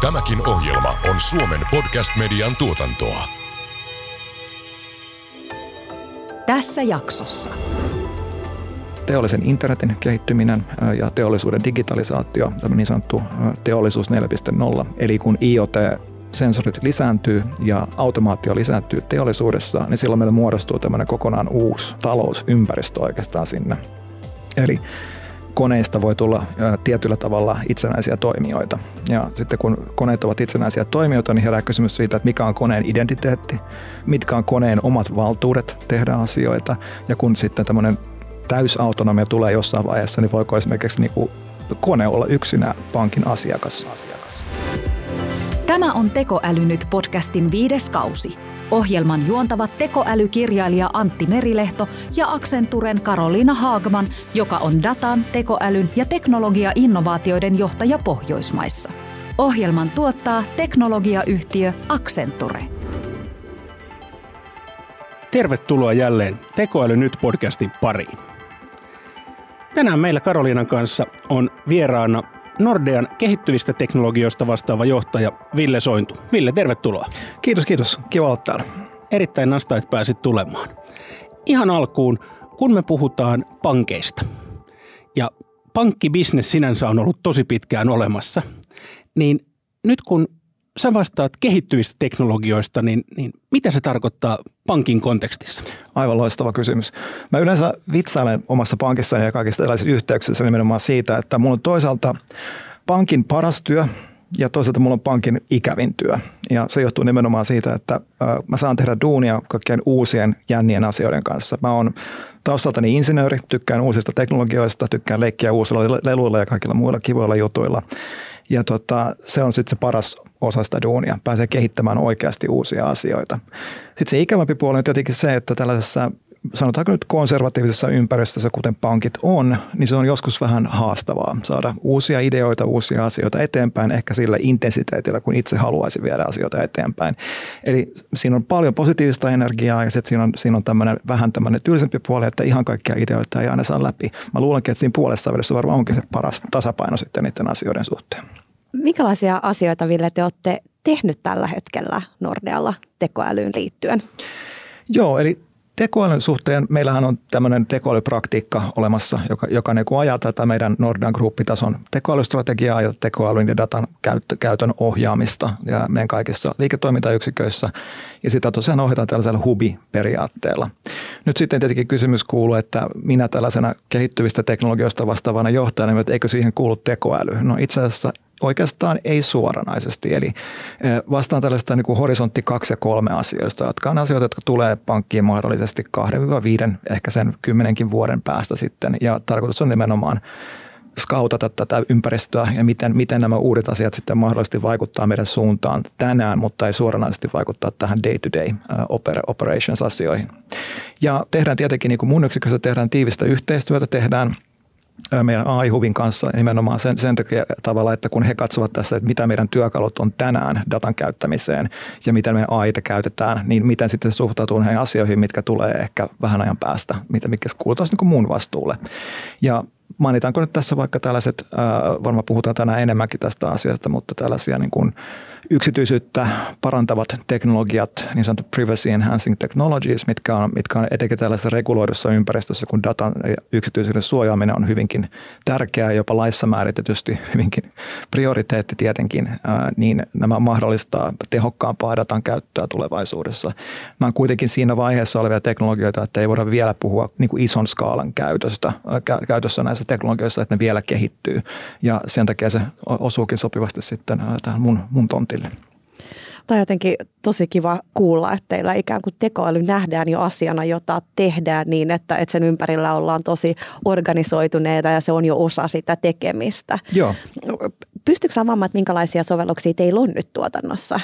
Tämäkin ohjelma on Suomen podcast-median tuotantoa. Tässä jaksossa. Teollisen internetin kehittyminen ja teollisuuden digitalisaatio, tämä niin sanottu teollisuus 4.0. Eli kun IoT sensorit lisääntyy ja automaatio lisääntyy teollisuudessa, niin silloin meillä muodostuu tämmöinen kokonaan uusi talousympäristö oikeastaan sinne. Eli koneista voi tulla tietyllä tavalla itsenäisiä toimijoita. Ja sitten kun koneet ovat itsenäisiä toimijoita, niin herää kysymys siitä, että mikä on koneen identiteetti, mitkä on koneen omat valtuudet tehdä asioita. Ja kun sitten tämmöinen täysautonomia tulee jossain vaiheessa, niin voiko esimerkiksi niin kuin kone olla yksinä pankin asiakas. asiakas. Tämä on Tekoäly nyt podcastin viides kausi. Ohjelman juontavat tekoälykirjailija Antti Merilehto ja Accenturen Karoliina Haagman, joka on datan, tekoälyn ja teknologia-innovaatioiden johtaja Pohjoismaissa. Ohjelman tuottaa teknologiayhtiö Accenture. Tervetuloa jälleen Tekoäly nyt podcastin pariin. Tänään meillä Karoliinan kanssa on vieraana Nordean kehittyvistä teknologioista vastaava johtaja Ville Sointu. Ville, tervetuloa. Kiitos, kiitos. Kiva olla täällä. Erittäin nasta, että pääsit tulemaan. Ihan alkuun, kun me puhutaan pankeista, ja pankkibisnes sinänsä on ollut tosi pitkään olemassa, niin nyt kun sä vastaat kehittyvistä teknologioista, niin, niin mitä se tarkoittaa pankin kontekstissa? Aivan loistava kysymys. Mä yleensä vitsailen omassa pankissani ja kaikissa erilaisissa yhteyksissä nimenomaan siitä, että mulla on toisaalta pankin paras työ ja toisaalta mulla on pankin ikävin työ. Ja se johtuu nimenomaan siitä, että mä saan tehdä duunia kaikkien uusien jännien asioiden kanssa. Mä oon taustaltani insinööri, tykkään uusista teknologioista, tykkään leikkiä uusilla leluilla ja kaikilla muilla kivoilla jutuilla. Ja tota, se on sitten se paras osa sitä duunia, pääsee kehittämään oikeasti uusia asioita. Sitten se ikävämpi puoli on tietenkin se, että tällaisessa sanotaanko nyt konservatiivisessa ympäristössä, kuten pankit on, niin se on joskus vähän haastavaa saada uusia ideoita, uusia asioita eteenpäin, ehkä sillä intensiteetillä, kun itse haluaisi viedä asioita eteenpäin. Eli siinä on paljon positiivista energiaa ja sitten siinä on, siinä on tämmöinen, vähän tämmöinen tylsempi puoli, että ihan kaikkia ideoita ei aina saa läpi. Mä luulenkin, että siinä puolessa välissä varmaan onkin se paras tasapaino sitten niiden asioiden suhteen. Minkälaisia asioita, Ville, te olette tehnyt tällä hetkellä Nordealla tekoälyyn liittyen? Joo, eli tekoälyn suhteen meillähän on tämmöinen tekoälypraktiikka olemassa, joka, joka niin ajaa tätä meidän Nordan Group-tason tekoälystrategiaa ja tekoälyn ja datan käytön ohjaamista ja meidän kaikissa liiketoimintayksiköissä. Ja sitä tosiaan ohjataan tällaisella hubi-periaatteella. Nyt sitten tietenkin kysymys kuuluu, että minä tällaisena kehittyvistä teknologioista vastaavana johtajana, että eikö siihen kuulu tekoäly? No itse asiassa Oikeastaan ei suoranaisesti, eli vastaan tällaista niin kuin horisontti kaksi ja kolme asioista, jotka on asioita, jotka tulee pankkiin mahdollisesti 2-5, ehkä sen kymmenenkin vuoden päästä sitten. Ja tarkoitus on nimenomaan skautata tätä ympäristöä ja miten, miten nämä uudet asiat sitten mahdollisesti vaikuttaa meidän suuntaan tänään, mutta ei suoranaisesti vaikuttaa tähän day-to-day operations-asioihin. Ja tehdään tietenkin, niin kuin mun yksikössä tehdään tiivistä yhteistyötä, tehdään – meidän AI-hubin kanssa nimenomaan sen, sen takia tavalla, että kun he katsovat tässä, että mitä meidän työkalut on tänään datan käyttämiseen ja miten me AI käytetään, niin miten sitten se suhtautuu näihin asioihin, mitkä tulee ehkä vähän ajan päästä, mitkä kuulutaan niin mun vastuulle. Ja mainitaanko nyt tässä vaikka tällaiset, varmaan puhutaan tänään enemmänkin tästä asiasta, mutta tällaisia niin kuin yksityisyyttä parantavat teknologiat, niin sanottu privacy enhancing technologies, mitkä on, mitkä on etenkin tällaisessa reguloidussa ympäristössä, kun datan yksityisyyden suojaaminen on hyvinkin tärkeää, jopa laissa määritetysti hyvinkin prioriteetti tietenkin, niin nämä mahdollistaa tehokkaampaa datan käyttöä tulevaisuudessa. Nämä on kuitenkin siinä vaiheessa olevia teknologioita, että ei voida vielä puhua niin kuin ison skaalan käytöstä, käytössä näissä teknologioissa, että ne vielä kehittyy. Ja sen takia se osuukin sopivasti sitten tähän mun, mun tontille. Tämä on jotenkin tosi kiva kuulla, että teillä ikään kuin tekoäly nähdään jo asiana, jota tehdään niin, että, että sen ympärillä ollaan tosi organisoituneita ja se on jo osa sitä tekemistä. Joo. Pystytkö avaamaan, että minkälaisia sovelluksia teillä on nyt tuotannossa?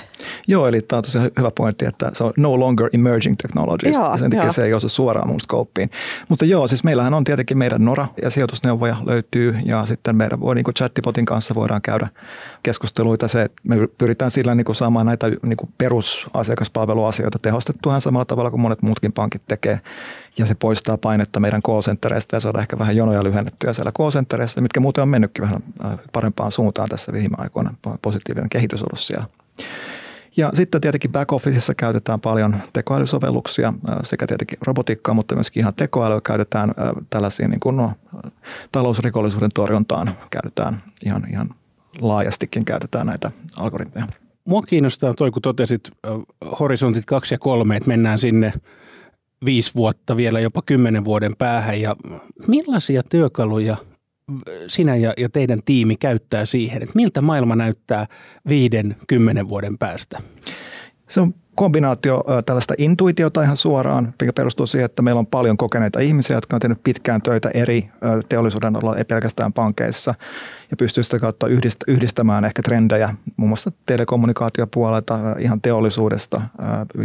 Joo, eli tämä on tosi hyvä pointti, että se on no longer emerging technologies. Joo, ja sen takia jo. se ei osu suoraan mun skooppiin. Mutta joo, siis meillähän on tietenkin meidän Nora ja sijoitusneuvoja löytyy ja sitten meidän voi niin kuin chattipotin kanssa voidaan käydä keskusteluita. Se, me pyritään sillä niin kuin saamaan näitä niin kuin perusasiakaspalveluasioita tehostettua samalla tavalla kuin monet muutkin pankit tekee ja se poistaa painetta meidän call ja saada ehkä vähän jonoja lyhennettyä siellä call mitkä muuten on mennytkin vähän äh, parempaan suuntaan tässä viime aikoina positiivinen kehitys ollut siellä. Ja sitten tietenkin back-officeissa käytetään paljon tekoälysovelluksia sekä tietenkin robotiikkaa, mutta myöskin ihan tekoälyä käytetään tällaisiin niin kuin no, talousrikollisuuden torjuntaan käytetään ihan, ihan laajastikin käytetään näitä algoritmeja. Mua kiinnostaa toi, kun totesit horisontit kaksi ja kolme, että mennään sinne viisi vuotta, vielä jopa kymmenen vuoden päähän. Ja millaisia työkaluja sinä ja, ja teidän tiimi käyttää siihen, että miltä maailma näyttää viiden, kymmenen vuoden päästä? Se on kombinaatio tällaista intuitiota ihan suoraan, mikä perustuu siihen, että meillä on paljon kokeneita ihmisiä, jotka on tehnyt pitkään töitä eri teollisuuden alalla, ei pelkästään pankeissa ja pystyy sitä kautta yhdistämään ehkä trendejä muun muassa telekommunikaatiopuolelta, ihan teollisuudesta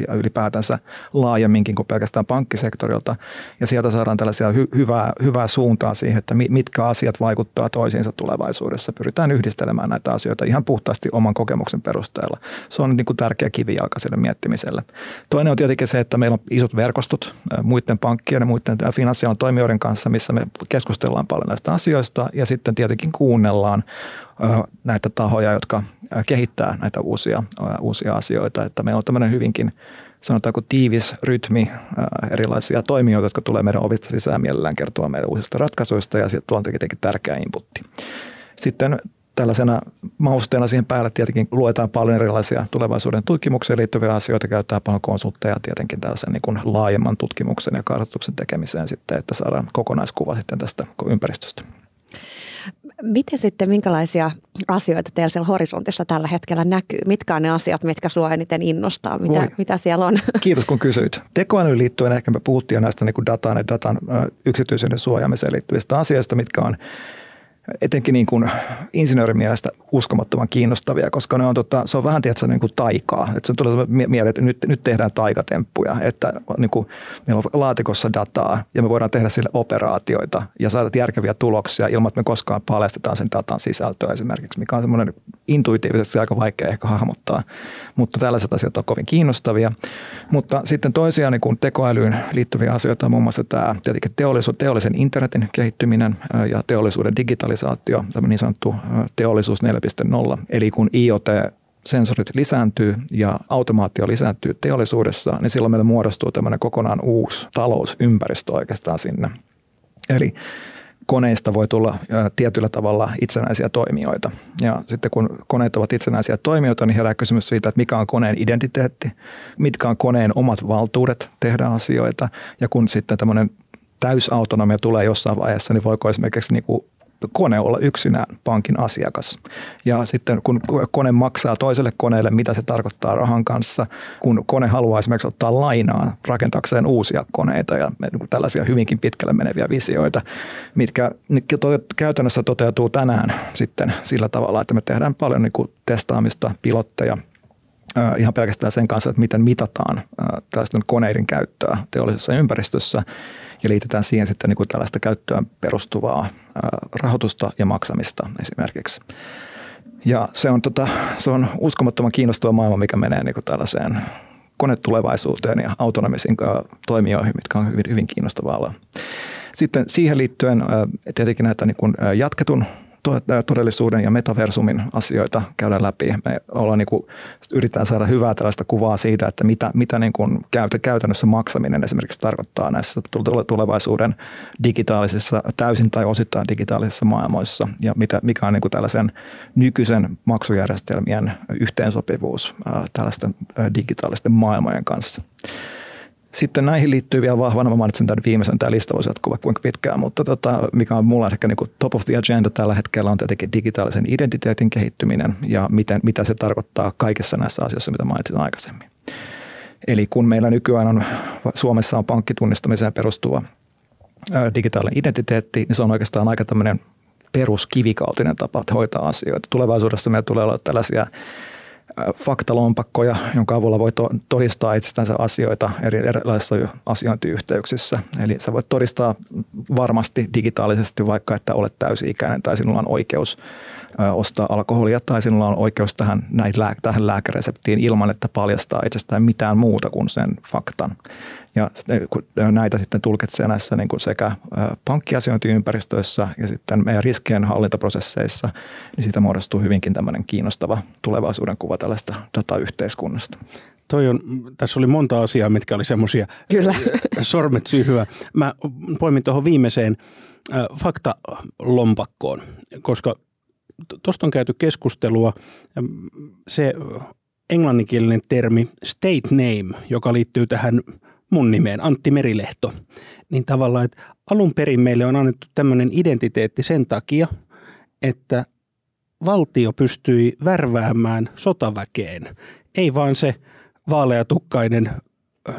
ja ylipäätänsä laajemminkin kuin pelkästään pankkisektorilta. Ja sieltä saadaan tällaisia hy- hyvää, hyvää suuntaa siihen, että mitkä asiat vaikuttaa toisiinsa tulevaisuudessa. Pyritään yhdistelemään näitä asioita ihan puhtaasti oman kokemuksen perusteella. Se on niin kuin tärkeä kivijalka sille miettimiselle. Toinen on tietenkin se, että meillä on isot verkostot muiden pankkien ja muiden finanssialan toimijoiden kanssa, missä me keskustellaan paljon näistä asioista ja sitten tietenkin kuunnellaan kuunnellaan näitä tahoja, jotka kehittää näitä uusia, uusia asioita. Että meillä on tämmöinen hyvinkin sanotaanko tiivis rytmi erilaisia toimijoita, jotka tulee meidän ovista sisään mielellään kertoa meidän uusista ratkaisuista ja tuo on tietenkin tärkeä inputti. Sitten tällaisena mausteena siihen päälle tietenkin luetaan paljon erilaisia tulevaisuuden tutkimukseen liittyviä asioita, käyttää paljon konsultteja tietenkin tällaisen niin kuin laajemman tutkimuksen ja kartoituksen tekemiseen sitten, että saadaan kokonaiskuva sitten tästä ympäristöstä. Miten sitten, minkälaisia asioita teillä siellä horisontissa tällä hetkellä näkyy? Mitkä on ne asiat, mitkä sinua eniten innostaa? Mitä, mitä siellä on? Kiitos kun kysyit. Tekoälyyn liittyen ehkä me puhuttiin jo näistä niin datan ja datan yksityisyyden suojaamiseen liittyvistä asioista, mitkä on etenkin niin kuin insinöörin mielestä uskomattoman kiinnostavia, koska ne on, tota, se on vähän tietysti niin kuin taikaa. Että se tulee mieleen, että nyt, nyt tehdään taikatemppuja, että niin kuin, meillä on laatikossa dataa ja me voidaan tehdä sille operaatioita ja saada järkeviä tuloksia ilman, että me koskaan paljastetaan sen datan sisältöä esimerkiksi, mikä on semmoinen intuitiivisesti aika vaikea ehkä hahmottaa, mutta tällaiset asiat on kovin kiinnostavia. Mutta sitten toisia niin kuin tekoälyyn liittyviä asioita on muun muassa tämä tietenkin teollisu, teollisen internetin kehittyminen ja teollisuuden digitalisaatio, tämä niin sanottu teollisuus 4.0. Eli kun IoT sensorit lisääntyy ja automaatio lisääntyy teollisuudessa, niin silloin meillä muodostuu tämmöinen kokonaan uusi talousympäristö oikeastaan sinne. Eli koneista voi tulla tietyllä tavalla itsenäisiä toimijoita. Ja sitten kun koneet ovat itsenäisiä toimijoita, niin herää kysymys siitä, että mikä on koneen identiteetti, mitkä on koneen omat valtuudet tehdä asioita. Ja kun sitten tämmöinen täysautonomia tulee jossain vaiheessa, niin voiko esimerkiksi niin kuin kone olla yksinään pankin asiakas. Ja sitten kun kone maksaa toiselle koneelle, mitä se tarkoittaa rahan kanssa, kun kone haluaa esimerkiksi ottaa lainaa rakentakseen uusia koneita ja niin tällaisia hyvinkin pitkälle meneviä visioita, mitkä käytännössä toteutuu tänään sitten sillä tavalla, että me tehdään paljon niin kuin testaamista, pilotteja, ihan pelkästään sen kanssa, että miten mitataan tällaisten koneiden käyttöä teollisessa ympäristössä ja liitetään siihen sitten niin kuin tällaista käyttöön perustuvaa rahoitusta ja maksamista esimerkiksi. Ja se on, tota, se on uskomattoman kiinnostava maailma, mikä menee niin kuin tällaiseen konetulevaisuuteen ja autonomisiin toimijoihin, mitkä on hyvin, hyvin kiinnostavaa Sitten siihen liittyen tietenkin näitä niin kuin jatketun todellisuuden ja metaversumin asioita käydään läpi. Me ollaan niin kuin, yritetään saada hyvää tällaista kuvaa siitä, että mitä, mitä niin kuin käytännössä maksaminen esimerkiksi tarkoittaa näissä tulevaisuuden digitaalisissa, täysin tai osittain digitaalisissa maailmoissa ja mitä, mikä on niin kuin tällaisen nykyisen maksujärjestelmien yhteensopivuus tällaisten digitaalisten maailmojen kanssa. Sitten näihin liittyy vielä vahvana, mä mainitsin tämän viimeisen, tämä lista voisi jatkua kuinka pitkään, mutta tota, mikä on mulla ehkä niin top of the agenda tällä hetkellä on tietenkin digitaalisen identiteetin kehittyminen ja miten, mitä se tarkoittaa kaikissa näissä asioissa, mitä mainitsin aikaisemmin. Eli kun meillä nykyään on, Suomessa on pankkitunnistamiseen perustuva digitaalinen identiteetti, niin se on oikeastaan aika tämmöinen peruskivikautinen tapa hoitaa asioita. Tulevaisuudessa meillä tulee olla tällaisia faktalompakkoja, jonka avulla voi todistaa itsestänsä asioita eri erilaisissa asiointiyhteyksissä. Eli sä voit todistaa varmasti digitaalisesti vaikka, että olet täysi-ikäinen tai sinulla on oikeus ostaa alkoholia tai sinulla on oikeus tähän, näin, tähän lääkäreseptiin ilman, että paljastaa itsestään mitään muuta kuin sen faktan. Ja näitä sitten tulkitsee näissä niin kuin sekä pankkiasiointiympäristöissä ja sitten meidän riskien hallintaprosesseissa, niin siitä muodostuu hyvinkin tämmöinen kiinnostava tulevaisuuden kuva tällaista datayhteiskunnasta. Toi on, tässä oli monta asiaa, mitkä oli semmoisia Kyllä. sormet syyhyä. Mä poimin tuohon viimeiseen faktalompakkoon, koska tuosta on käyty keskustelua. Se englanninkielinen termi state name, joka liittyy tähän mun nimeen, Antti Merilehto, niin tavallaan, että alun perin meille on annettu tämmöinen identiteetti sen takia, että valtio pystyi värväämään sotaväkeen. Ei vaan se vaaleatukkainen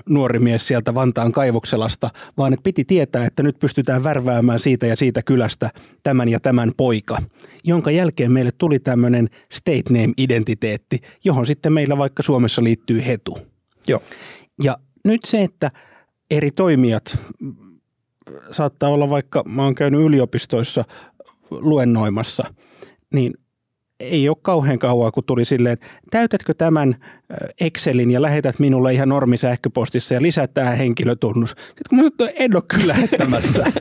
nuori mies sieltä Vantaan kaivokselasta, vaan että piti tietää, että nyt pystytään värväämään siitä ja siitä kylästä tämän ja tämän poika, jonka jälkeen meille tuli tämmöinen state name-identiteetti, johon sitten meillä vaikka Suomessa liittyy hetu. Joo. Ja nyt se, että eri toimijat, saattaa olla vaikka, mä oon käynyt yliopistoissa luennoimassa, niin ei ole kauhean kauaa, kun tuli silleen, täytätkö tämän Excelin ja lähetät minulle ihan normisähköpostissa ja lisät tähän henkilötunnus. Sitten kun mä sanoin, että en ole kyllä lähettämässä,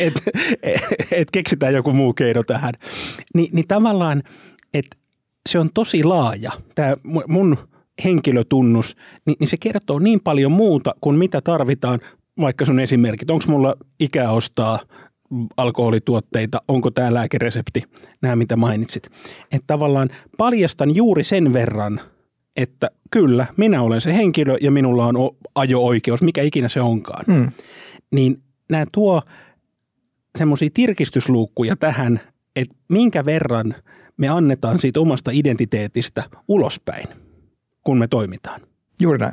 että et, et keksitään joku muu keino tähän. Ni, niin tavallaan, että se on tosi laaja, tämä mun henkilötunnus, niin, niin se kertoo niin paljon muuta kuin mitä tarvitaan, vaikka sun esimerkit. Onko mulla ikää ostaa alkoholituotteita, onko tämä lääkeresepti, nämä mitä mainitsit. Että tavallaan paljastan juuri sen verran, että kyllä, minä olen se henkilö ja minulla on ajo-oikeus, mikä ikinä se onkaan. Hmm. Niin nämä tuo semmoisia tirkistysluukkuja tähän, että minkä verran me annetaan siitä omasta identiteetistä ulospäin, kun me toimitaan. Juuri näin.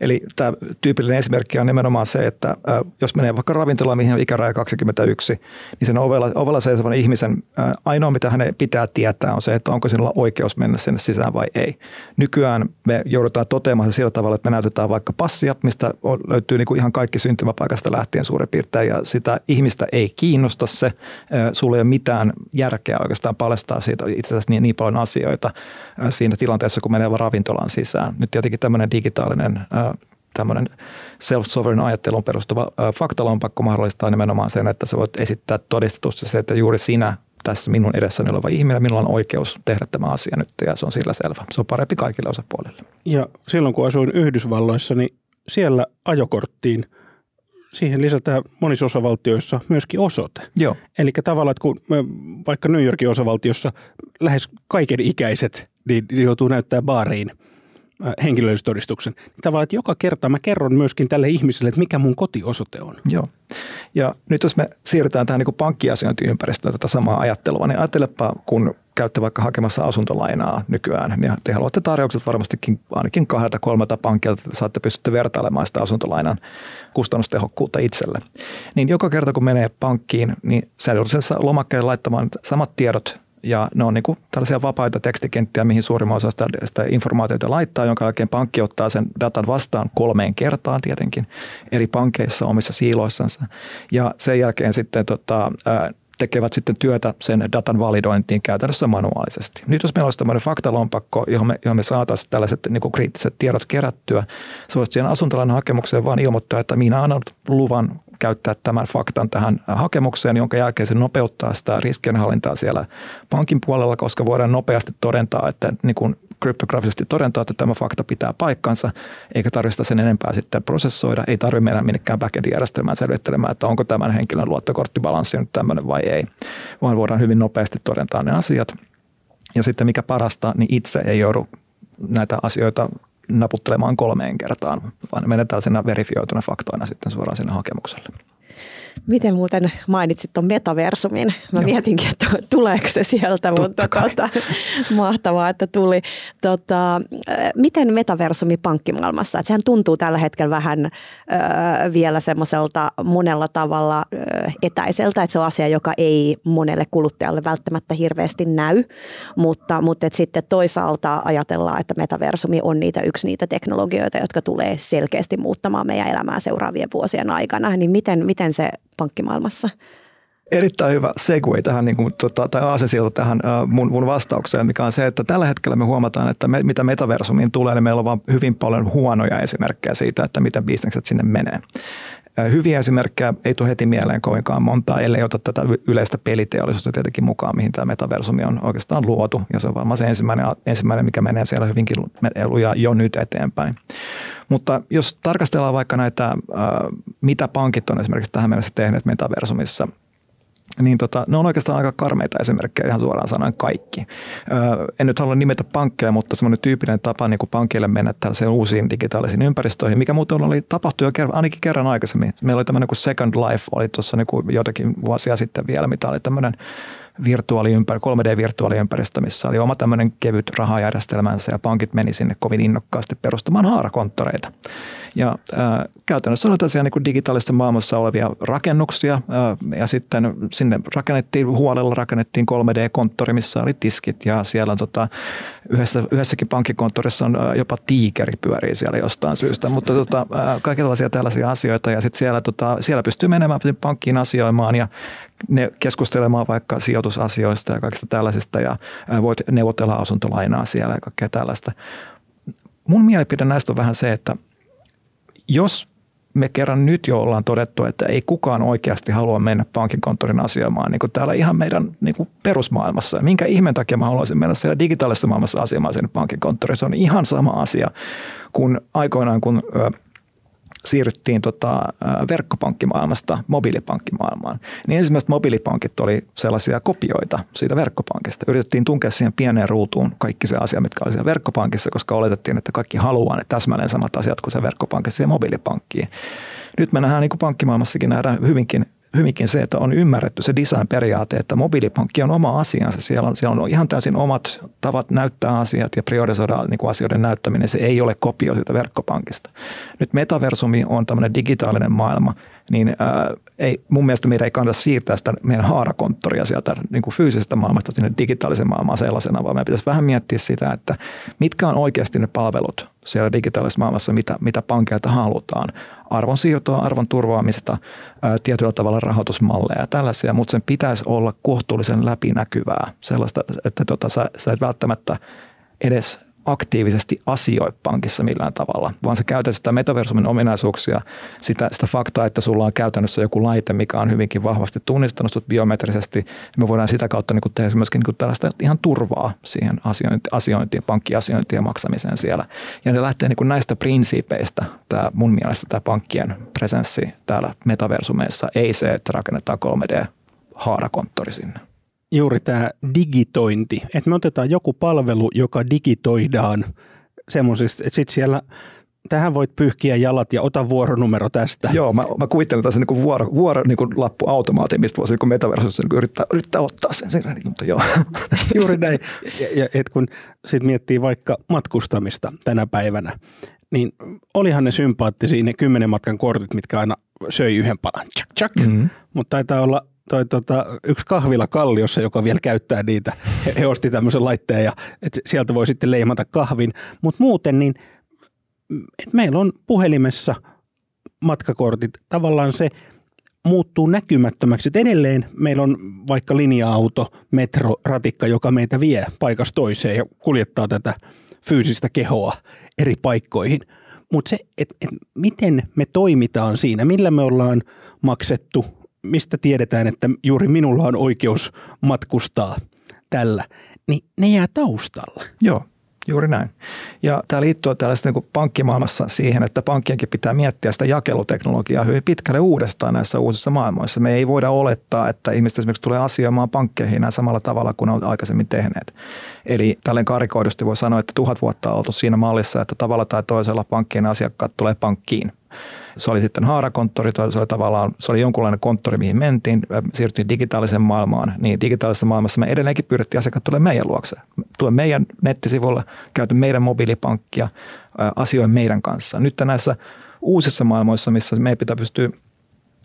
Eli tämä tyypillinen esimerkki on nimenomaan se, että jos menee vaikka ravintolaan, mihin on ikäraja 21, niin sen ovella, ovella seisovan ihmisen ainoa, mitä hänen pitää tietää, on se, että onko sinulla oikeus mennä sinne sisään vai ei. Nykyään me joudutaan toteamaan se sillä tavalla, että me näytetään vaikka passia, mistä löytyy niin kuin ihan kaikki syntymäpaikasta lähtien suurin piirtein, ja sitä ihmistä ei kiinnosta se. Sulla ei ole mitään järkeä oikeastaan paljastaa siitä itse asiassa niin, niin paljon asioita siinä tilanteessa, kun menee ravintolaan sisään. Nyt tietenkin tämmöinen digitaalinen tämmöinen self-sovereign ajattelun perustuva faktalompakko mahdollistaa nimenomaan sen, että sä voit esittää todistetusti se, että juuri sinä tässä minun edessäni oleva ihminen, minulla on oikeus tehdä tämä asia nyt ja se on sillä selvä. Se on parempi kaikille osapuolille. Ja silloin kun asuin Yhdysvalloissa, niin siellä ajokorttiin siihen lisätään monissa osavaltioissa myöskin osoite. Joo. Eli tavallaan, että kun vaikka New Yorkin osavaltiossa lähes kaiken ikäiset niin joutuu näyttää baariin – henkilöllisyystodistuksen. Niin tavallaan, että joka kerta mä kerron myöskin tälle ihmiselle, että mikä mun kotiosoite on. Joo. Ja nyt jos me siirrytään tähän niin pankkiasiointiympäristöön tätä samaa ajattelua, niin ajattelepa, kun käytte vaikka hakemassa asuntolainaa nykyään, niin te haluatte tarjoukset varmastikin ainakin kahdelta kolmelta pankilta, että saatte pystytte vertailemaan sitä asuntolainan kustannustehokkuutta itselle. Niin joka kerta kun menee pankkiin, niin sä joudut sen lomakkeelle laittamaan samat tiedot ja ne on niin kuin tällaisia vapaita tekstikenttiä, mihin suurimman osa sitä, sitä informaatiota laittaa, jonka jälkeen pankki ottaa sen datan vastaan kolmeen kertaan tietenkin eri pankeissa omissa siiloissansa. Ja sen jälkeen sitten tota, tekevät sitten työtä sen datan validointiin käytännössä manuaalisesti. Nyt jos meillä olisi tämmöinen faktalompakko, johon me, johon me saataisiin tällaiset niin kuin kriittiset tiedot kerättyä, se voisi siihen asuntolainan hakemukseen vaan ilmoittaa, että minä annan luvan käyttää tämän faktan tähän hakemukseen, jonka jälkeen se nopeuttaa sitä riskienhallintaa siellä pankin puolella, koska voidaan nopeasti todentaa, että niin kuin kryptografisesti todentaa, että tämä fakta pitää paikkansa, eikä tarvitse sen enempää sitten prosessoida. Ei tarvitse mennä minnekään backend-järjestelmään selvittelemään, että onko tämän henkilön luottokorttibalanssi nyt tämmöinen vai ei, vaan voidaan hyvin nopeasti todentaa ne asiat. Ja sitten mikä parasta, niin itse ei joudu näitä asioita naputtelemaan kolmeen kertaan, vaan ne menee tällaisena verifioituna faktoina sitten suoraan sinne hakemukselle. Miten muuten mainitsit tuon metaversumin? Mä Joo. mietinkin, että tuleeko se sieltä, Totta mutta tota, mahtavaa, että tuli. Tota, miten metaversumi pankkimaailmassa? Et sehän tuntuu tällä hetkellä vähän ö, vielä semmoiselta monella tavalla ö, etäiseltä, että se on asia, joka ei monelle kuluttajalle välttämättä hirveästi näy, mutta, mutta et sitten toisaalta ajatellaan, että metaversumi on niitä yksi niitä teknologioita, jotka tulee selkeästi muuttamaan meidän elämää seuraavien vuosien aikana. Niin miten, miten se pankkimaailmassa erittäin hyvä segue tähän, niin kuin, tota, tai aasesilta tähän äh, mun, mun vastaukseen, mikä on se, että tällä hetkellä me huomataan, että me, mitä metaversumiin tulee, niin meillä on vaan hyvin paljon huonoja esimerkkejä siitä, että miten bisnekset sinne menee. Hyviä esimerkkejä ei tule heti mieleen kovinkaan montaa, ellei ota tätä yleistä peliteollisuutta tietenkin mukaan, mihin tämä metaversumi on oikeastaan luotu. Ja se on varmaan se ensimmäinen, ensimmäinen mikä menee siellä hyvinkin lujaa jo nyt eteenpäin. Mutta jos tarkastellaan vaikka näitä, mitä pankit on esimerkiksi tähän mennessä tehneet metaversumissa – niin tota, ne on oikeastaan aika karmeita esimerkkejä ihan suoraan sanoen kaikki. Öö, en nyt halua nimetä pankkeja, mutta semmoinen tyypillinen tapa niin kuin pankille mennä tällaisiin uusiin digitaalisiin ympäristöihin, mikä muuten oli tapahtunut jo kerran, ainakin kerran aikaisemmin. Meillä oli tämmöinen kuin Second Life, oli tuossa niin joitakin vuosia sitten vielä, mitä oli tämmöinen virtuaaliympär, 3D-virtuaaliympäristö, missä oli oma tämmöinen kevyt rahajärjestelmänsä ja pankit meni sinne kovin innokkaasti perustamaan haarakonttoreita. Ja äh, käytännössä oli tosiaan niin digitaalisessa maailmassa olevia rakennuksia äh, ja sitten sinne rakennettiin, huolella rakennettiin 3D-konttori, missä oli tiskit ja siellä tota, yhdessä, yhdessäkin pankkikonttorissa on äh, jopa tiikeri pyörii siellä jostain syystä, mutta tota, äh, kaikenlaisia tällaisia asioita ja sitten siellä, tota, siellä pystyy menemään pankkiin asioimaan ja ne keskustelemaan vaikka sijoitusasioista ja kaikista tällaisista ja voit neuvotella asuntolainaa siellä ja kaikkea tällaista. Mun mielipide näistä on vähän se, että – jos me kerran nyt jo ollaan todettu, että ei kukaan oikeasti halua mennä pankinkonttorin asioimaan niin kuin täällä ihan meidän niin kuin perusmaailmassa. Minkä ihmen takia mä haluaisin mennä siellä digitaalisessa maailmassa asioimaan sinne pankinkonttoriin. Se on ihan sama asia kuin aikoinaan, kun siirryttiin tota, verkkopankkimaailmasta mobiilipankkimaailmaan, niin ensimmäiset mobiilipankit oli sellaisia kopioita siitä verkkopankista. Yritettiin tunkea siihen pieneen ruutuun kaikki se asia, mitkä oli siellä verkkopankissa, koska oletettiin, että kaikki haluaa ne täsmälleen samat asiat kuin se verkkopankissa ja mobiilipankkiin. Nyt me nähdään niin kuin pankkimaailmassakin nähdään hyvinkin hyvinkin se, että on ymmärretty se design-periaate, että mobiilipankki on oma asiansa. Siellä on, siellä on ihan täysin omat tavat näyttää asiat ja priorisoida niin kuin asioiden näyttäminen. Se ei ole kopio siitä verkkopankista. Nyt metaversumi on tämmöinen digitaalinen maailma, niin ää, ei, mun mielestä meidän ei kannata siirtää sitä meidän haarakonttoria sieltä niin kuin fyysisestä maailmasta sinne digitaalisen maailmaan sellaisena, vaan meidän pitäisi vähän miettiä sitä, että mitkä on oikeasti ne palvelut siellä digitaalisessa maailmassa, mitä, mitä pankeilta halutaan arvonsiirtoa, arvon turvaamista, tietyllä tavalla rahoitusmalleja ja tällaisia, mutta sen pitäisi olla kohtuullisen läpinäkyvää. Sellaista, että tota, sä, sä et välttämättä edes aktiivisesti asioi pankissa millään tavalla, vaan sä käytät sitä metaversumin ominaisuuksia, sitä, sitä faktaa, että sulla on käytännössä joku laite, mikä on hyvinkin vahvasti tunnistanut biometrisesti, niin me voidaan sitä kautta niin kuin tehdä myöskin niin kuin tällaista ihan turvaa siihen asiointi, asiointiin, pankkiasiointiin ja maksamiseen siellä. Ja ne lähtee niin kuin näistä prinsiipeistä, tämä mun mielestä tämä pankkien presenssi täällä metaversumeissa, ei se, että rakennetaan 3D-haarakonttori sinne juuri tämä digitointi, että me otetaan joku palvelu, joka digitoidaan semmoisista, että sitten siellä tähän voit pyyhkiä jalat ja ota vuoronumero tästä. Joo, mä, mä kuvittelen tässä niin vuoro, vuoro niin kuin lappu automaatin, mistä voisi niin metaversussa niin yrittää, yrittää ottaa sen. sen mutta joo. Juuri näin. Ja, ja et kun sitten miettii vaikka matkustamista tänä päivänä, niin olihan ne sympaattisia ne kymmenen matkan kortit, mitkä aina söi yhden palan, tsak, tsak. Mm-hmm. mutta taitaa olla toi, tota, yksi kahvila Kalliossa, joka vielä käyttää niitä. He, osti tämmöisen laitteen ja et sieltä voi sitten leimata kahvin. Mutta muuten niin, et meillä on puhelimessa matkakortit. Tavallaan se muuttuu näkymättömäksi. Et edelleen meillä on vaikka linja-auto, metro, ratikka, joka meitä vie paikasta toiseen ja kuljettaa tätä fyysistä kehoa eri paikkoihin. Mutta se, että et miten me toimitaan siinä, millä me ollaan maksettu mistä tiedetään, että juuri minulla on oikeus matkustaa tällä, niin ne jää taustalla. Joo, Juuri näin. Ja tämä liittyy tällaista niin pankkimaailmassa siihen, että pankkienkin pitää miettiä sitä jakeluteknologiaa hyvin pitkälle uudestaan näissä uusissa maailmoissa. Me ei voida olettaa, että ihmiset esimerkiksi tulee asioimaan pankkeihin näin samalla tavalla kuin on aikaisemmin tehneet. Eli tälleen karikoidusti voi sanoa, että tuhat vuotta on oltu siinä mallissa, että tavalla tai toisella pankkien asiakkaat tulee pankkiin – se oli sitten haarakonttori, se oli tavallaan se oli jonkunlainen konttori, mihin mentiin, siirryttiin digitaaliseen maailmaan. Niin digitaalisessa maailmassa me edelleenkin pyydettiin asiakkaat tulee meidän luokse. Tule meidän nettisivulla, käyty meidän mobiilipankkia, asioin meidän kanssa. Nyt näissä uusissa maailmoissa, missä meidän pitää pystyä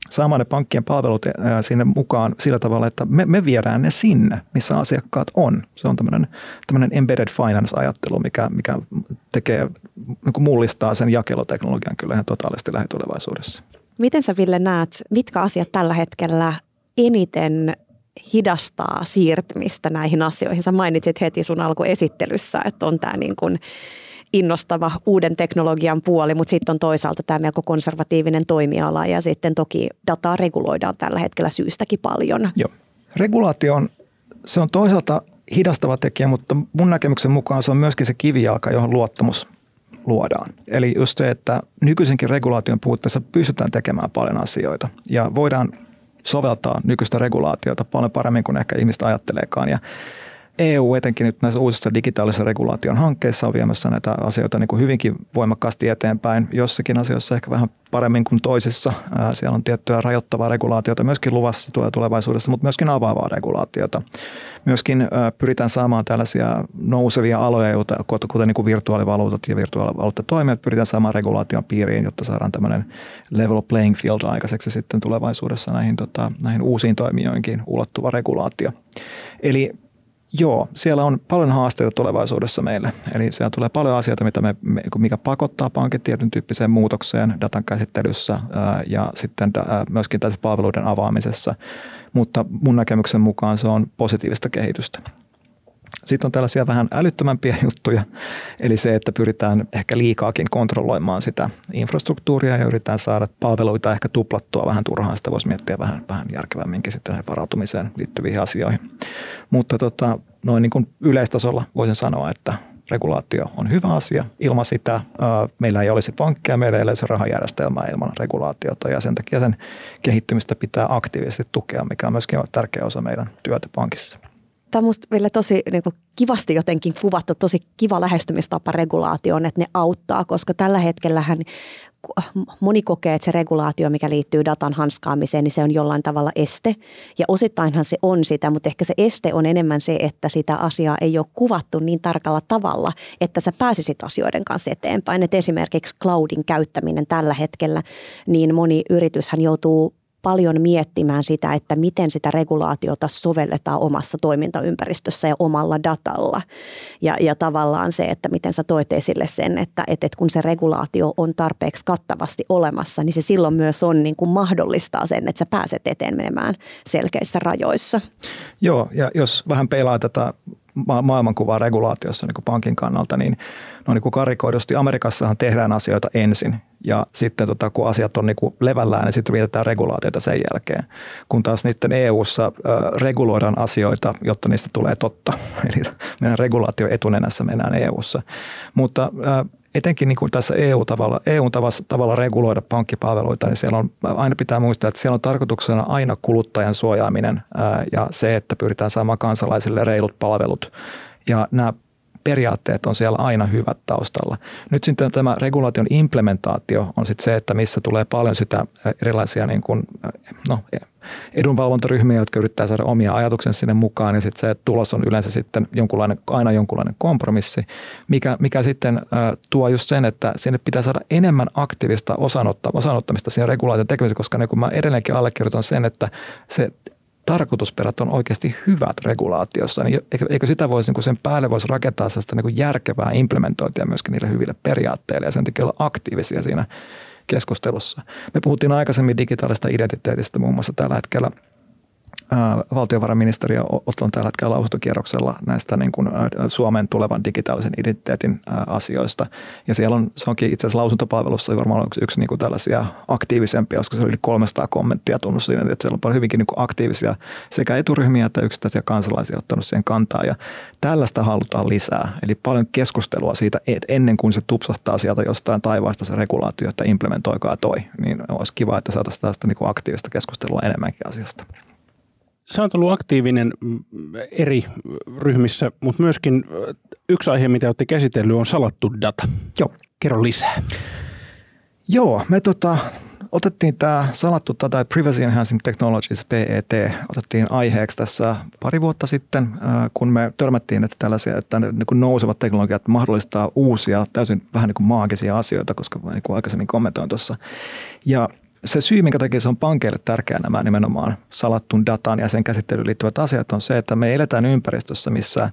saamaan ne pankkien palvelut sinne mukaan sillä tavalla, että me, me viedään ne sinne, missä asiakkaat on. Se on tämmöinen, tämmöinen embedded finance-ajattelu, mikä, mikä tekee, niin mullistaa sen jakeluteknologian kyllä ihan totaalisesti lähitulevaisuudessa. Miten sä Ville näet, mitkä asiat tällä hetkellä eniten hidastaa siirtymistä näihin asioihin? Sä mainitsit heti sun alkuesittelyssä, että on tämä niin kuin innostava uuden teknologian puoli, mutta sitten on toisaalta tämä melko konservatiivinen toimiala ja sitten toki dataa reguloidaan tällä hetkellä syystäkin paljon. Joo. Regulaatio on, se on toisaalta hidastava tekijä, mutta mun näkemyksen mukaan se on myöskin se kivijalka, johon luottamus luodaan. Eli just se, että nykyisenkin regulaation puutteessa pystytään tekemään paljon asioita ja voidaan soveltaa nykyistä regulaatiota paljon paremmin kuin ehkä ihmiset ajatteleekaan. Ja EU etenkin nyt näissä uusissa digitaalisen regulaation hankkeissa on viemässä näitä asioita niin kuin hyvinkin voimakkaasti eteenpäin. Jossakin asioissa ehkä vähän paremmin kuin toisissa. Siellä on tiettyä rajoittavaa regulaatiota myöskin luvassa tulevaisuudessa, mutta myöskin avaavaa regulaatiota. Myöskin pyritään saamaan tällaisia nousevia aloja, kuten niin kuin virtuaalivaluutat ja virtuaalivaluuttatoimijat, pyritään saamaan regulaation piiriin, jotta saadaan tämmöinen level playing field aikaiseksi sitten tulevaisuudessa näihin, tota, näihin uusiin toimijoinkin ulottuva regulaatio. Eli Joo, siellä on paljon haasteita tulevaisuudessa meille. Eli siellä tulee paljon asioita, mitä me, mikä pakottaa pankit tietyn tyyppiseen muutokseen datan käsittelyssä ja sitten myöskin tässä palveluiden avaamisessa. Mutta mun näkemyksen mukaan se on positiivista kehitystä. Sitten on tällaisia vähän älyttömämpiä juttuja, eli se, että pyritään ehkä liikaakin kontrolloimaan sitä infrastruktuuria ja yritetään saada palveluita ehkä tuplattua vähän turhaan. Sitä voisi miettiä vähän, vähän järkevämminkin sitten varautumiseen liittyviin asioihin. Mutta tota, noin niin kuin yleistasolla voisin sanoa, että regulaatio on hyvä asia. Ilman sitä meillä ei olisi pankkeja, meillä ei olisi rahajärjestelmää ilman regulaatiota ja sen takia sen kehittymistä pitää aktiivisesti tukea, mikä on myöskin tärkeä osa meidän työtä pankissa. Tämä on minusta vielä tosi niin kuin kivasti jotenkin kuvattu, tosi kiva lähestymistapa regulaatioon, että ne auttaa, koska tällä hetkellähän moni kokee, että se regulaatio, mikä liittyy datan hanskaamiseen, niin se on jollain tavalla este. Ja osittainhan se on sitä, mutta ehkä se este on enemmän se, että sitä asiaa ei ole kuvattu niin tarkalla tavalla, että sä pääsisit asioiden kanssa eteenpäin. Et esimerkiksi cloudin käyttäminen tällä hetkellä, niin moni yrityshän joutuu paljon miettimään sitä, että miten sitä regulaatiota sovelletaan omassa toimintaympäristössä ja omalla datalla. Ja, ja tavallaan se, että miten sä toit esille sen, että, että kun se regulaatio on tarpeeksi kattavasti olemassa, niin se silloin myös on niin kuin mahdollistaa sen, että sä pääset eteen menemään selkeissä rajoissa. Joo, ja jos vähän peilaa tätä maailmankuvaa regulaatiossa niin kuin pankin kannalta, niin no niin kuin karikoidusti Amerikassahan tehdään asioita ensin ja sitten tota, kun asiat on niin levällään, niin sitten vietetään regulaatioita sen jälkeen. Kun taas niiden EU-ssa äh, reguloidaan asioita, jotta niistä tulee totta. Eli meidän regulaatio etunenässä mennään EU-ssa. Mutta äh, etenkin niin kuin tässä EU-tavalla, EU-tavalla tavalla reguloida pankkipalveluita, niin siellä on, aina pitää muistaa, että siellä on tarkoituksena aina kuluttajan suojaaminen ää, ja se, että pyritään saamaan kansalaisille reilut palvelut. Ja nämä periaatteet on siellä aina hyvät taustalla. Nyt sitten tämä regulaation implementaatio on sitten se, että missä tulee paljon sitä erilaisia niin kuin, no, edunvalvontaryhmiä, jotka yrittää saada omia ajatuksensa sinne mukaan, ja sitten se tulos on yleensä sitten jonkunlainen, aina jonkunlainen kompromissi, mikä, mikä sitten äh, tuo just sen, että sinne pitää saada enemmän aktiivista osanottamista siihen regulaation tekemiseen, koska niin kun mä edelleenkin allekirjoitan sen, että se tarkoitusperät on oikeasti hyvät regulaatiossa, niin eikö sitä voisi niin sen päälle voisi rakentaa sellaista niin järkevää implementointia myöskin niille hyville periaatteille ja sen takia olla aktiivisia siinä keskustelussa. Me puhuttiin aikaisemmin digitaalista identiteetistä muun muassa tällä hetkellä – valtiovarainministeriö on tällä hetkellä lausuntokierroksella näistä niin kuin Suomen tulevan digitaalisen identiteetin asioista. Ja siellä on, se onkin itse asiassa lausuntopalvelussa varmaan yksi, yksi niin kuin tällaisia aktiivisempia, koska se oli yli 300 kommenttia tunnus siinä, että siellä on paljon hyvinkin niin kuin aktiivisia sekä eturyhmiä että yksittäisiä kansalaisia ottanut siihen kantaa. Ja tällaista halutaan lisää, eli paljon keskustelua siitä, että ennen kuin se tupsahtaa sieltä jostain taivaasta se regulaatio, että implementoikaa toi, niin olisi kiva, että saataisiin tästä niin kuin aktiivista keskustelua enemmänkin asiasta sä oot ollut aktiivinen mm, eri ryhmissä, mutta myöskin yksi aihe, mitä olette käsitellyt, on salattu data. Joo. Kerro lisää. Joo, me tota, otettiin tämä salattu data Privacy Enhancing Technologies, PET, otettiin aiheeksi tässä pari vuotta sitten, kun me törmättiin, että tällaisia että niin kuin nousevat teknologiat mahdollistaa uusia, täysin vähän niin kuin maagisia asioita, koska niin kuin aikaisemmin kommentoin tuossa. Ja se syy, minkä takia se on pankeille tärkeää nämä nimenomaan salattun datan ja sen käsittelyyn liittyvät asiat on se, että me eletään ympäristössä, missä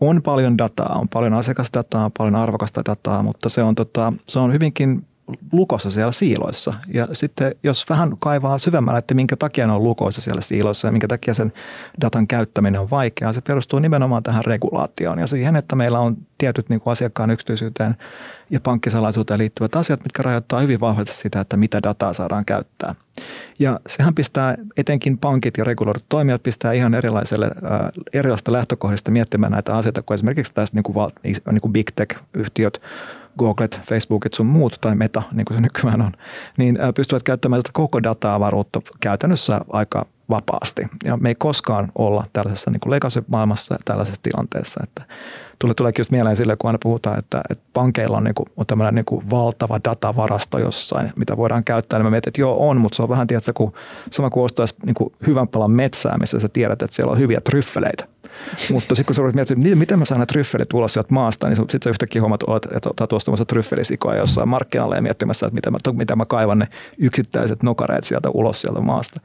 on paljon dataa, on paljon asiakasdataa, on paljon arvokasta dataa, mutta se on, tota, se on hyvinkin lukossa siellä siiloissa. Ja sitten jos vähän kaivaa syvemmällä, että minkä takia ne on lukoissa siellä siiloissa ja minkä takia sen datan käyttäminen on vaikeaa, se perustuu nimenomaan tähän regulaatioon ja siihen, että meillä on tietyt niin kuin asiakkaan yksityisyyteen ja pankkisalaisuuteen liittyvät asiat, mitkä rajoittaa hyvin vahvasti sitä, että mitä dataa saadaan käyttää. Ja sehän pistää etenkin pankit ja reguloidut toimijat pistää ihan erilaiselle, äh, erilaisista lähtökohdista miettimään näitä asioita kuin esimerkiksi tästä niin kuin, niin kuin big tech-yhtiöt, Googlet, Facebookit sun muut tai Meta, niin kuin se nykyään on, niin pystyvät käyttämään tätä koko data-avaruutta käytännössä aika vapaasti. Ja me ei koskaan olla tällaisessa niin legacy-maailmassa tällaisessa tilanteessa, että tulee, tuleekin just mieleen sille, kun aina puhutaan, että, että pankeilla on, niin kuin, on tämmöinen niin kuin valtava datavarasto jossain, mitä voidaan käyttää. Niin mä mietin, että joo on, mutta se on vähän, tiedätkö, kun sama kuin ostaisi niin kuin hyvän palan metsää, missä sä tiedät, että siellä on hyviä tryffeleitä. Mutta sitten kun sä voit miettiä, että miten mä saan ne tryffelit ulos sieltä maasta, niin sitten sä yhtäkkiä huomaat, että otat tuostumassa tryffelisikoja jossain markkinalle ja miettimässä, että miten mä, miten mä kaivan ne yksittäiset nokareet sieltä ulos sieltä maasta.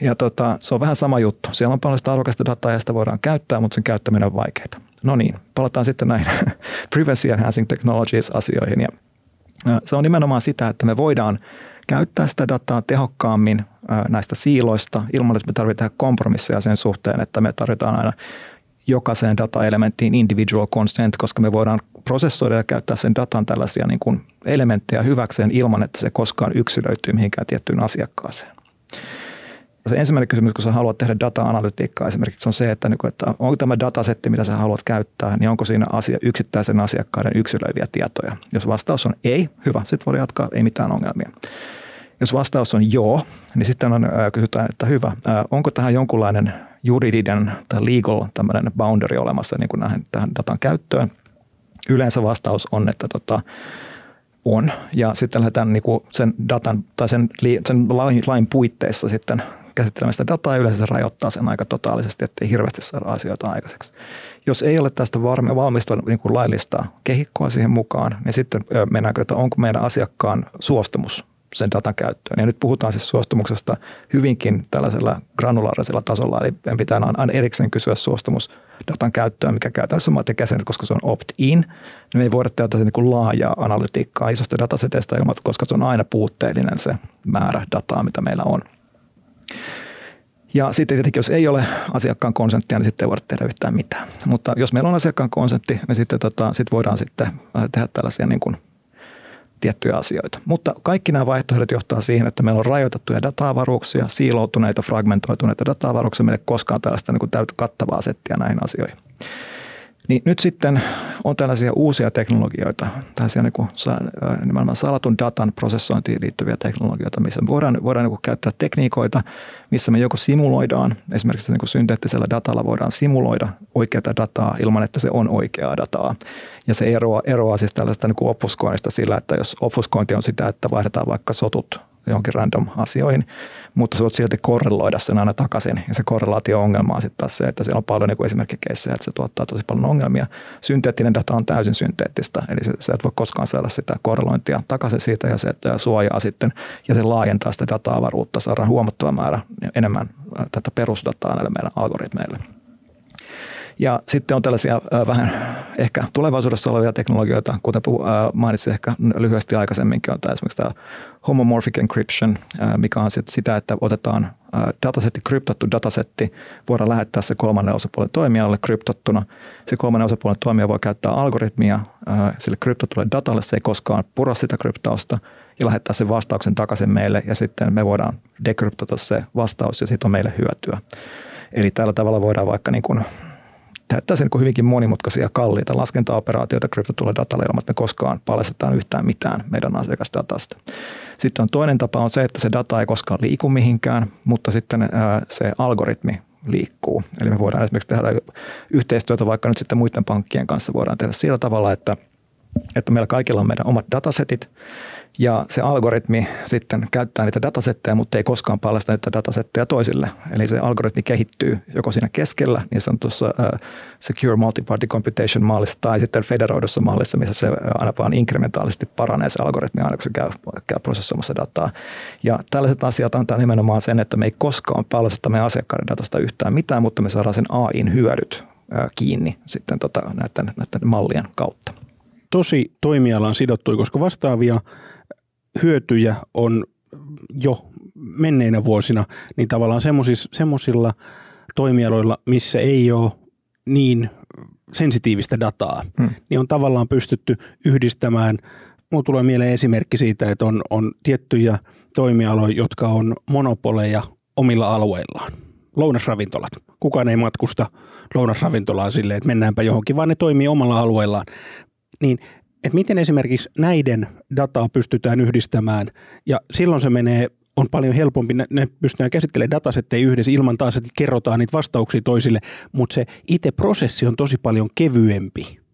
Ja tota, se on vähän sama juttu. Siellä on paljon sitä arvokasta dataa ja sitä voidaan käyttää, mutta sen käyttäminen on vaikeaa. No niin, palataan sitten näihin privacy enhancing technologies asioihin. Ja se on nimenomaan sitä, että me voidaan käyttää sitä dataa tehokkaammin näistä siiloista ilman, että me tarvitaan kompromisseja sen suhteen, että me tarvitaan aina jokaiseen dataelementtiin individual consent, koska me voidaan prosessoida ja käyttää sen datan tällaisia niin kuin elementtejä hyväkseen ilman, että se koskaan yksilöityy mihinkään tiettyyn asiakkaaseen. Se ensimmäinen kysymys, kun sä haluat tehdä data-analytiikkaa esimerkiksi, on se, että, niin että onko tämä datasetti, mitä sä haluat käyttää, niin onko siinä asia, yksittäisen asiakkaiden yksilöiviä tietoja. Jos vastaus on ei, hyvä, sitten voi jatkaa, ei mitään ongelmia. Jos vastaus on joo, niin sitten on, kysytään, että hyvä, onko tähän jonkunlainen juridinen tai legal tämmöinen boundary olemassa niin kuin näihin, tähän datan käyttöön. Yleensä vastaus on, että tota, on. Ja sitten lähdetään niin kuin sen datan tai sen, sen lain, lain puitteissa sitten käsittelemään sitä dataa ja yleensä se rajoittaa sen aika totaalisesti, ettei hirveästi saada asioita aikaiseksi. Jos ei ole tästä valmistua niin kuin laillista kehikkoa siihen mukaan, niin sitten mennäänkö, että onko meidän asiakkaan suostumus sen datan käyttöön. Ja nyt puhutaan siis suostumuksesta hyvinkin tällaisella granulaarisella tasolla, eli meidän pitää aina erikseen kysyä suostumus datan käyttöön, mikä käytännössä tekee sen, koska se on opt-in, niin me ei voida tehdä niin kuin laajaa analytiikkaa isosta dataseteistä ilman, koska se on aina puutteellinen se määrä dataa, mitä meillä on. Ja sitten tietenkin, jos ei ole asiakkaan konsenttia, niin sitten ei voida tehdä yhtään mitään. Mutta jos meillä on asiakkaan konsentti, niin sitten tota, sit voidaan sitten tehdä tällaisia niin kuin tiettyjä asioita. Mutta kaikki nämä vaihtoehdot johtaa siihen, että meillä on rajoitettuja data-avaruuksia, siiloutuneita, fragmentoituneita data-avaruuksia. Meillä ei koskaan tällaista niin kuin kattavaa settiä näihin asioihin. Niin nyt sitten on tällaisia uusia teknologioita, tällaisia niin kuin, nimenomaan salatun datan prosessointiin liittyviä teknologioita, missä voidaan, voidaan niin käyttää tekniikoita, missä me joko simuloidaan, esimerkiksi niin synteettisellä datalla voidaan simuloida oikeaa dataa ilman, että se on oikeaa dataa. Ja se eroaa, eroaa siis tällaista niin kuin sillä, että jos obfuskointi on sitä, että vaihdetaan vaikka sotut johonkin random asioihin, mutta sä voit silti korreloida sen aina takaisin. Ja se korrelaatio-ongelma on sitten taas se, että siellä on paljon niin esimerkkikeissejä, että se tuottaa tosi paljon ongelmia. Synteettinen data on täysin synteettistä, eli sä et voi koskaan saada sitä korrelointia takaisin siitä ja se suojaa sitten ja se laajentaa sitä data-avaruutta, saadaan huomattava määrä enemmän tätä perusdataa näille meidän algoritmeille. Ja sitten on tällaisia vähän ehkä tulevaisuudessa olevia teknologioita, kuten mainitsin ehkä lyhyesti aikaisemminkin, on tämä esimerkiksi tämä homomorphic encryption, mikä on sit sitä, että otetaan datasetti, kryptattu datasetti, voidaan lähettää se kolmannen osapuolen toimijalle kryptottuna. Se kolmannen osapuolen toimija voi käyttää algoritmia sille kryptatulle datalle, se ei koskaan pura sitä kryptausta ja lähettää sen vastauksen takaisin meille ja sitten me voidaan dekryptata se vastaus ja siitä on meille hyötyä. Eli tällä tavalla voidaan vaikka niin kuin tällaisia niin hyvinkin monimutkaisia, kalliita laskentaoperaatioita kryptotulla datalla ilman, että me koskaan paljastetaan yhtään mitään meidän asiakasdatasta. Sitten on toinen tapa on se, että se data ei koskaan liiku mihinkään, mutta sitten se algoritmi liikkuu. Eli me voidaan esimerkiksi tehdä yhteistyötä vaikka nyt sitten muiden pankkien kanssa voidaan tehdä sillä tavalla, että, että meillä kaikilla on meidän omat datasetit ja se algoritmi sitten käyttää niitä datasetteja, mutta ei koskaan paljasta niitä datasetteja toisille. Eli se algoritmi kehittyy joko siinä keskellä, niin sanotussa uh, Secure Multiparty Computation mallissa tai sitten federoidussa mallissa, missä se aina vaan inkrementaalisesti paranee se algoritmi aina, kun se käy, käy prosessoimassa dataa. Ja tällaiset asiat antaa nimenomaan sen, että me ei koskaan paljasta meidän asiakkaiden datasta yhtään mitään, mutta me saadaan sen AIin hyödyt kiinni sitten tota, näiden, näiden mallien kautta. Tosi toimialaan sidottui, koska vastaavia hyötyjä on jo menneinä vuosina, niin tavallaan semmoisilla toimialoilla, missä ei ole niin sensitiivistä dataa, hmm. niin on tavallaan pystytty yhdistämään. Mulla tulee mieleen esimerkki siitä, että on, on tiettyjä toimialoja, jotka on monopoleja omilla alueillaan. Lounasravintolat. Kukaan ei matkusta lounasravintolaan silleen, että mennäänpä johonkin, vaan ne toimii omalla alueellaan. Niin että miten esimerkiksi näiden dataa pystytään yhdistämään ja silloin se menee on paljon helpompi, ne, ne pystytään käsittelemään datasetteja yhdessä ilman taas, että kerrotaan niitä vastauksia toisille, mutta se itse prosessi on tosi paljon kevyempi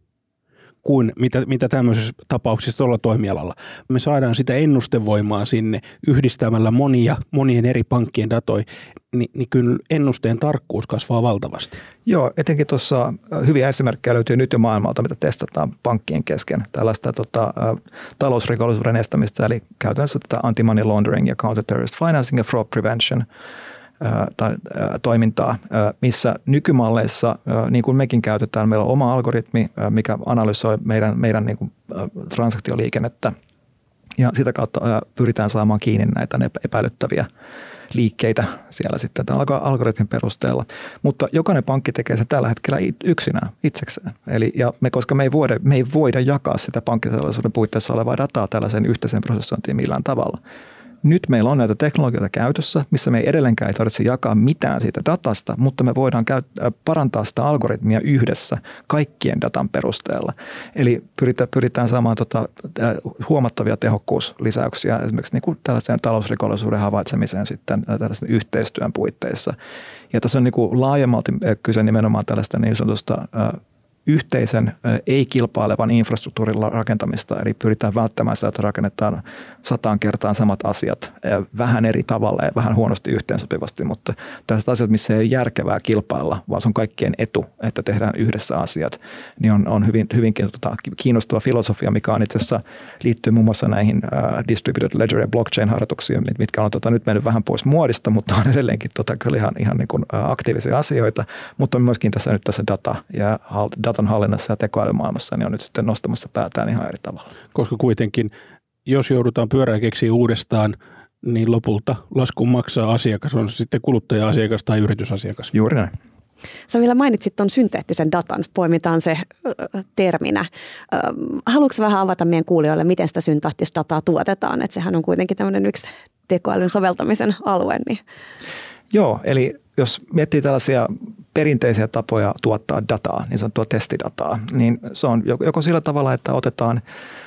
kuin mitä, mitä tämmöisessä tapauksessa tuolla toimialalla. Me saadaan sitä ennustevoimaa sinne yhdistämällä monia, monien eri pankkien datoja, niin, niin kyllä ennusteen tarkkuus kasvaa valtavasti. Joo, etenkin tuossa hyviä esimerkkejä löytyy nyt jo maailmalta, mitä testataan pankkien kesken. Tällaista tota, talousrikollisuuden estämistä, eli käytännössä tätä anti-money laundering ja counter-terrorist financing ja fraud prevention – tai toimintaa, missä nykymalleissa, niin kuin mekin käytetään, meillä on oma algoritmi, mikä analysoi meidän, meidän niin kuin transaktioliikennettä ja sitä kautta pyritään saamaan kiinni näitä epäilyttäviä liikkeitä siellä sitten tämän algoritmin perusteella. Mutta jokainen pankki tekee se tällä hetkellä yksinään, itsekseen. Eli, ja me, koska me ei, voida, me ei voida jakaa sitä pankkisalaisuuden puitteissa olevaa dataa tällaisen yhteisen prosessointiin millään tavalla – nyt meillä on näitä teknologioita käytössä, missä me ei edelleenkään ei tarvitse jakaa mitään siitä datasta, mutta me voidaan käyttää, parantaa sitä algoritmia yhdessä kaikkien datan perusteella. Eli pyritään, pyritään saamaan tota, huomattavia tehokkuuslisäyksiä esimerkiksi niin kuin tällaisen talousrikollisuuden havaitsemiseen sitten tällaisen yhteistyön puitteissa. Ja tässä on niin kuin laajemmalti kyse nimenomaan tällaista niin sanotusta yhteisen ei-kilpailevan infrastruktuurin rakentamista, eli pyritään välttämään sitä, että rakennetaan sataan kertaan samat asiat vähän eri tavalla ja vähän huonosti yhteensopivasti, mutta tällaiset asiat, missä ei ole järkevää kilpailla, vaan se on kaikkien etu, että tehdään yhdessä asiat, niin on, on hyvin, hyvinkin tota, kiinnostava filosofia, mikä on itse asiassa liittyy muun muassa näihin uh, distributed ledger ja blockchain-harjoituksiin, mitkä on tota, nyt mennyt vähän pois muodista, mutta on edelleenkin tota, kyllä ihan, ihan niin kuin, aktiivisia asioita, mutta on myöskin tässä nyt tässä data ja data datan hallinnassa ja tekoälymaailmassa, niin on nyt sitten nostamassa päätään ihan eri tavalla. Koska kuitenkin, jos joudutaan pyörää keksiä uudestaan, niin lopulta laskun maksaa asiakas, on se sitten kuluttaja-asiakas tai yritysasiakas. Juuri näin. Sä vielä mainitsit tuon synteettisen datan, poimitaan se terminä. Haluatko vähän avata meidän kuulijoille, miten sitä synteettistä dataa tuotetaan? Että sehän on kuitenkin tämmöinen yksi tekoälyn soveltamisen alue. Niin. Joo, eli jos miettii tällaisia perinteisiä tapoja tuottaa dataa, niin sanottua testidataa, niin se on joko sillä tavalla, että otetaan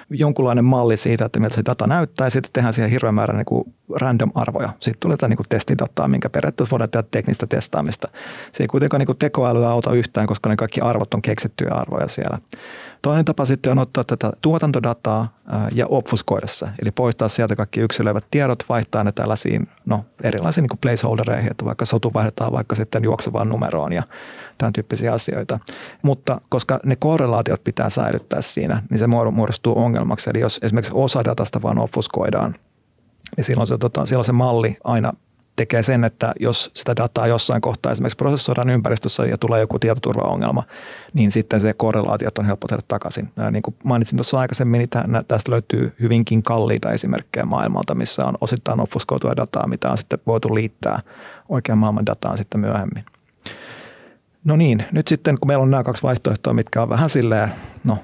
jonkunlainen malli siitä, että miltä se data näyttää, ja sitten tehdään siihen hirveän määrä niin kuin random-arvoja. Sitten tulee jotain niin kuin testidataa, minkä periaatteessa voidaan tehdä teknistä testaamista. Se ei kuitenkaan niin kuin tekoälyä auta yhtään, koska ne kaikki arvot on keksittyjä arvoja siellä. Toinen tapa sitten on ottaa tätä tuotantodataa ja obfuskoida se, eli poistaa sieltä kaikki yksilöivät tiedot, vaihtaa ne tällaisiin no, erilaisiin niin placeholdereihin, että vaikka sotu vaihdetaan vaikka sitten juoksevaan numeroon ja tämän tyyppisiä asioita. Mutta koska ne korrelaatiot pitää säilyttää siinä, niin se muodostuu ongelmaksi. Eli jos esimerkiksi osa datasta vaan obfuskoidaan, niin silloin se, tota, silloin se malli aina tekee sen, että jos sitä dataa jossain kohtaa esimerkiksi prosessoidaan ympäristössä ja tulee joku tietoturvaongelma, niin sitten se korrelaatiot on helppo tehdä takaisin. Niin kuin mainitsin tuossa aikaisemmin, niin tästä löytyy hyvinkin kalliita esimerkkejä maailmalta, missä on osittain obfuskoitua dataa, mitä on sitten voitu liittää oikean maailman dataan sitten myöhemmin. No niin, nyt sitten kun meillä on nämä kaksi vaihtoehtoa, mitkä on vähän silleen, no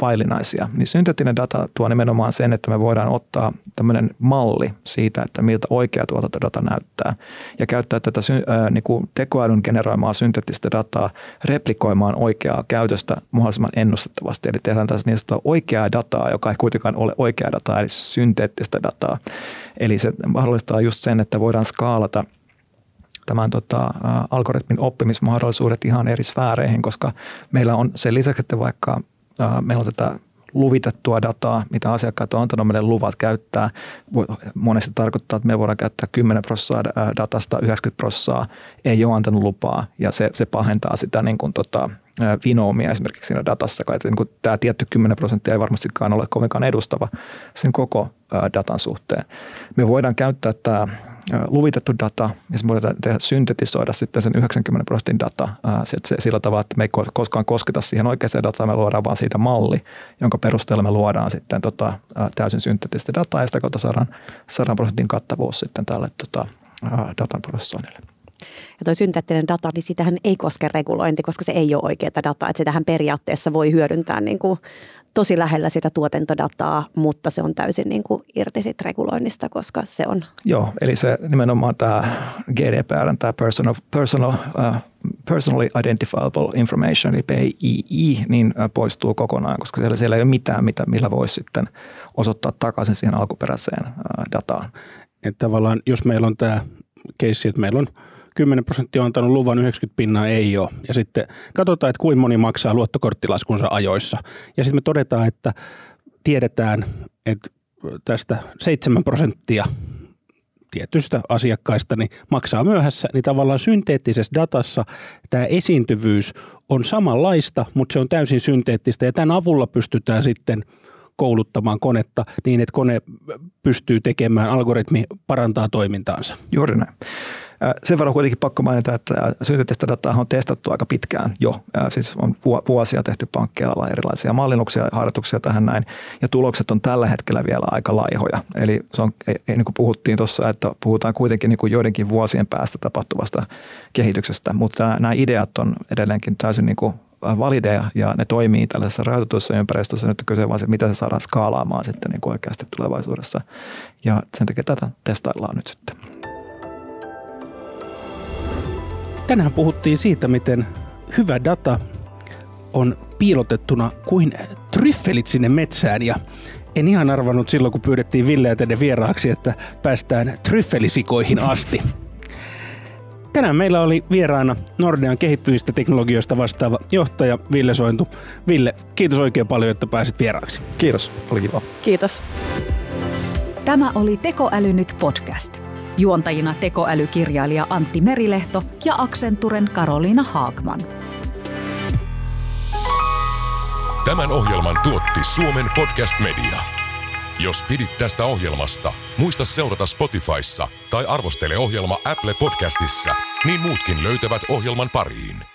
vaillinaisia, niin synteettinen data tuo nimenomaan sen, että me voidaan ottaa tämmöinen malli siitä, että miltä oikea tuotantodata näyttää ja käyttää tätä ää, niin kuin tekoälyn generoimaa synteettistä dataa replikoimaan oikeaa käytöstä mahdollisimman ennustettavasti. Eli tehdään tässä niin oikeaa dataa, joka ei kuitenkaan ole oikeaa dataa, eli synteettistä dataa. Eli se mahdollistaa just sen, että voidaan skaalata – tämän tota, algoritmin oppimismahdollisuudet ihan eri sfääreihin, koska meillä on sen lisäksi, että vaikka meillä on tätä luvitettua dataa, mitä asiakkaat on antanut meille luvat käyttää. Monesti tarkoittaa, että me voidaan käyttää 10 prosenttia datasta, 90 prosenttia ei ole antanut lupaa ja se, se pahentaa sitä niin kuin tota, vinoomia esimerkiksi siinä datassa, että niin kuin tämä tietty 10 prosenttia ei varmastikaan ole kovinkaan edustava sen koko datan suhteen. Me voidaan käyttää tämä luvitettu data, ja se voidaan tehdä, syntetisoida sitten sen 90 prosentin data se, sillä tavalla, että me ei koskaan kosketa siihen oikeaan dataan, me luodaan vaan siitä malli, jonka perusteella me luodaan sitten tota, täysin synteettistä dataa, ja sitä kautta saadaan 100 prosentin kattavuus sitten tälle tota, datan prosessoinnille. Ja tuo synteettinen data, niin sitähän ei koske regulointi, koska se ei ole oikeaa dataa. Että sitähän periaatteessa voi hyödyntää niin kuin tosi lähellä sitä tuotantodataa, mutta se on täysin niin kuin irti sit reguloinnista, koska se on... Joo, eli se nimenomaan tämä GDPR, tämä personal, personal, uh, personally identifiable information, eli PII, niin uh, poistuu kokonaan, koska siellä, siellä ei ole mitään, mitä, millä voisi sitten osoittaa takaisin siihen alkuperäiseen uh, dataan. Että tavallaan, jos meillä on tämä keissi, että meillä on – 10 prosenttia on antanut luvan, 90 pinnaa ei ole. Ja sitten katsotaan, että kuinka moni maksaa luottokorttilaskunsa ajoissa. Ja sitten me todetaan, että tiedetään, että tästä 7 prosenttia tietystä asiakkaista niin maksaa myöhässä, niin tavallaan synteettisessä datassa tämä esiintyvyys on samanlaista, mutta se on täysin synteettistä ja tämän avulla pystytään sitten kouluttamaan konetta niin, että kone pystyy tekemään, algoritmi parantaa toimintaansa. Juuri näin. Sen verran kuitenkin pakko mainita, että synteettistä dataa on testattu aika pitkään jo. Siis on vuosia tehty pankkeilla erilaisia mallinnuksia ja harjoituksia tähän näin. Ja tulokset on tällä hetkellä vielä aika laihoja. Eli se on, niin kuin puhuttiin tuossa, että puhutaan kuitenkin niin kuin joidenkin vuosien päästä tapahtuvasta kehityksestä. Mutta nämä ideat on edelleenkin täysin niin kuin valideja ja ne toimii tällaisessa rajoitetussa ympäristössä. Nyt kyse vaan se, mitä se saadaan skaalaamaan sitten niin kuin oikeasti tulevaisuudessa. Ja sen takia tätä testaillaan nyt sitten. Tänään puhuttiin siitä, miten hyvä data on piilotettuna kuin tryffelit sinne metsään ja en ihan arvannut silloin, kun pyydettiin Villeä tänne vieraaksi, että päästään tryffelisikoihin asti. Tänään meillä oli vieraana Nordean kehittyvistä teknologioista vastaava johtaja Ville Sointu. Ville, kiitos oikein paljon, että pääsit vieraaksi. Kiitos, oli kiva. Kiitos. Tämä oli Tekoäly nyt podcast. Juontajina tekoälykirjailija Antti Merilehto ja Accenturen Karoliina Haagman. Tämän ohjelman tuotti Suomen Podcast Media. Jos pidit tästä ohjelmasta, muista seurata Spotifyssa tai arvostele ohjelma Apple Podcastissa, niin muutkin löytävät ohjelman pariin.